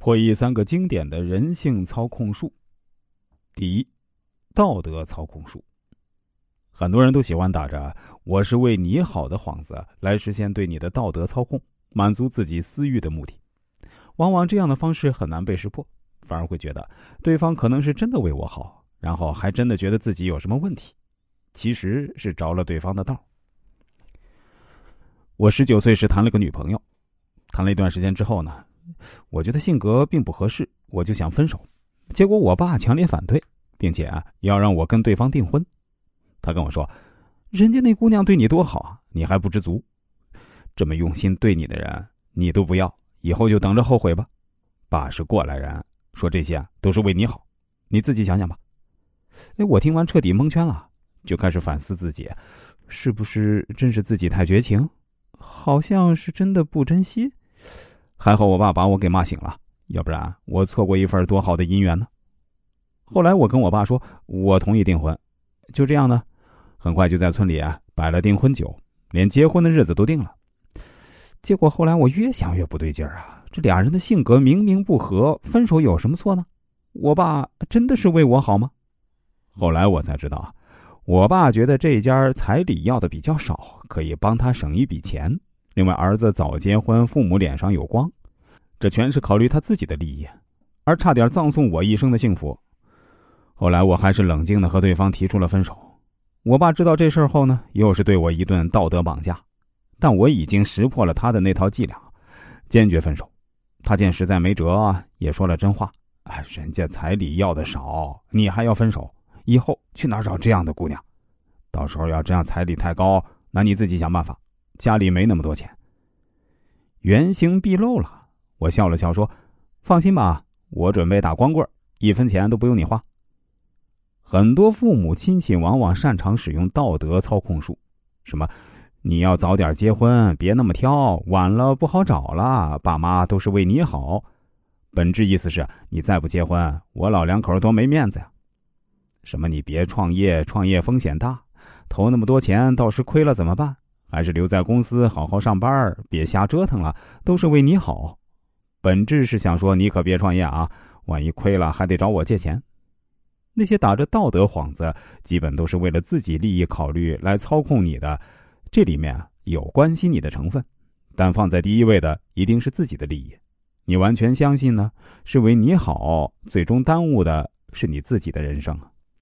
破译三个经典的人性操控术。第一，道德操控术。很多人都喜欢打着“我是为你好”的幌子来实现对你的道德操控，满足自己私欲的目的。往往这样的方式很难被识破，反而会觉得对方可能是真的为我好，然后还真的觉得自己有什么问题，其实是着了对方的道。我十九岁时谈了个女朋友，谈了一段时间之后呢。我觉得性格并不合适，我就想分手。结果我爸强烈反对，并且啊要让我跟对方订婚。他跟我说：“人家那姑娘对你多好啊，你还不知足？这么用心对你的人，你都不要，以后就等着后悔吧。”爸是过来人，说这些都是为你好，你自己想想吧。哎，我听完彻底蒙圈了，就开始反思自己，是不是真是自己太绝情？好像是真的不珍惜。还好我爸把我给骂醒了，要不然我错过一份多好的姻缘呢。后来我跟我爸说，我同意订婚，就这样呢，很快就在村里啊摆了订婚酒，连结婚的日子都定了。结果后来我越想越不对劲儿啊，这俩人的性格明明不合，分手有什么错呢？我爸真的是为我好吗？后来我才知道，我爸觉得这家彩礼要的比较少，可以帮他省一笔钱。另外，儿子早结婚，父母脸上有光，这全是考虑他自己的利益，而差点葬送我一生的幸福。后来，我还是冷静的和对方提出了分手。我爸知道这事儿后呢，又是对我一顿道德绑架，但我已经识破了他的那套伎俩，坚决分手。他见实在没辙，也说了真话：“哎，人家彩礼要的少，你还要分手，以后去哪找这样的姑娘？到时候要这样彩礼太高，那你自己想办法。”家里没那么多钱，原形毕露了。我笑了笑说：“放心吧，我准备打光棍，一分钱都不用你花。”很多父母亲戚往往擅长使用道德操控术，什么“你要早点结婚，别那么挑，晚了不好找了”，爸妈都是为你好。本质意思是你再不结婚，我老两口多没面子呀。什么你别创业，创业风险大，投那么多钱，到时亏了怎么办？还是留在公司好好上班，别瞎折腾了，都是为你好。本质是想说你可别创业啊，万一亏了还得找我借钱。那些打着道德幌子，基本都是为了自己利益考虑来操控你的。这里面有关心你的成分，但放在第一位的一定是自己的利益。你完全相信呢，是为你好，最终耽误的是你自己的人生。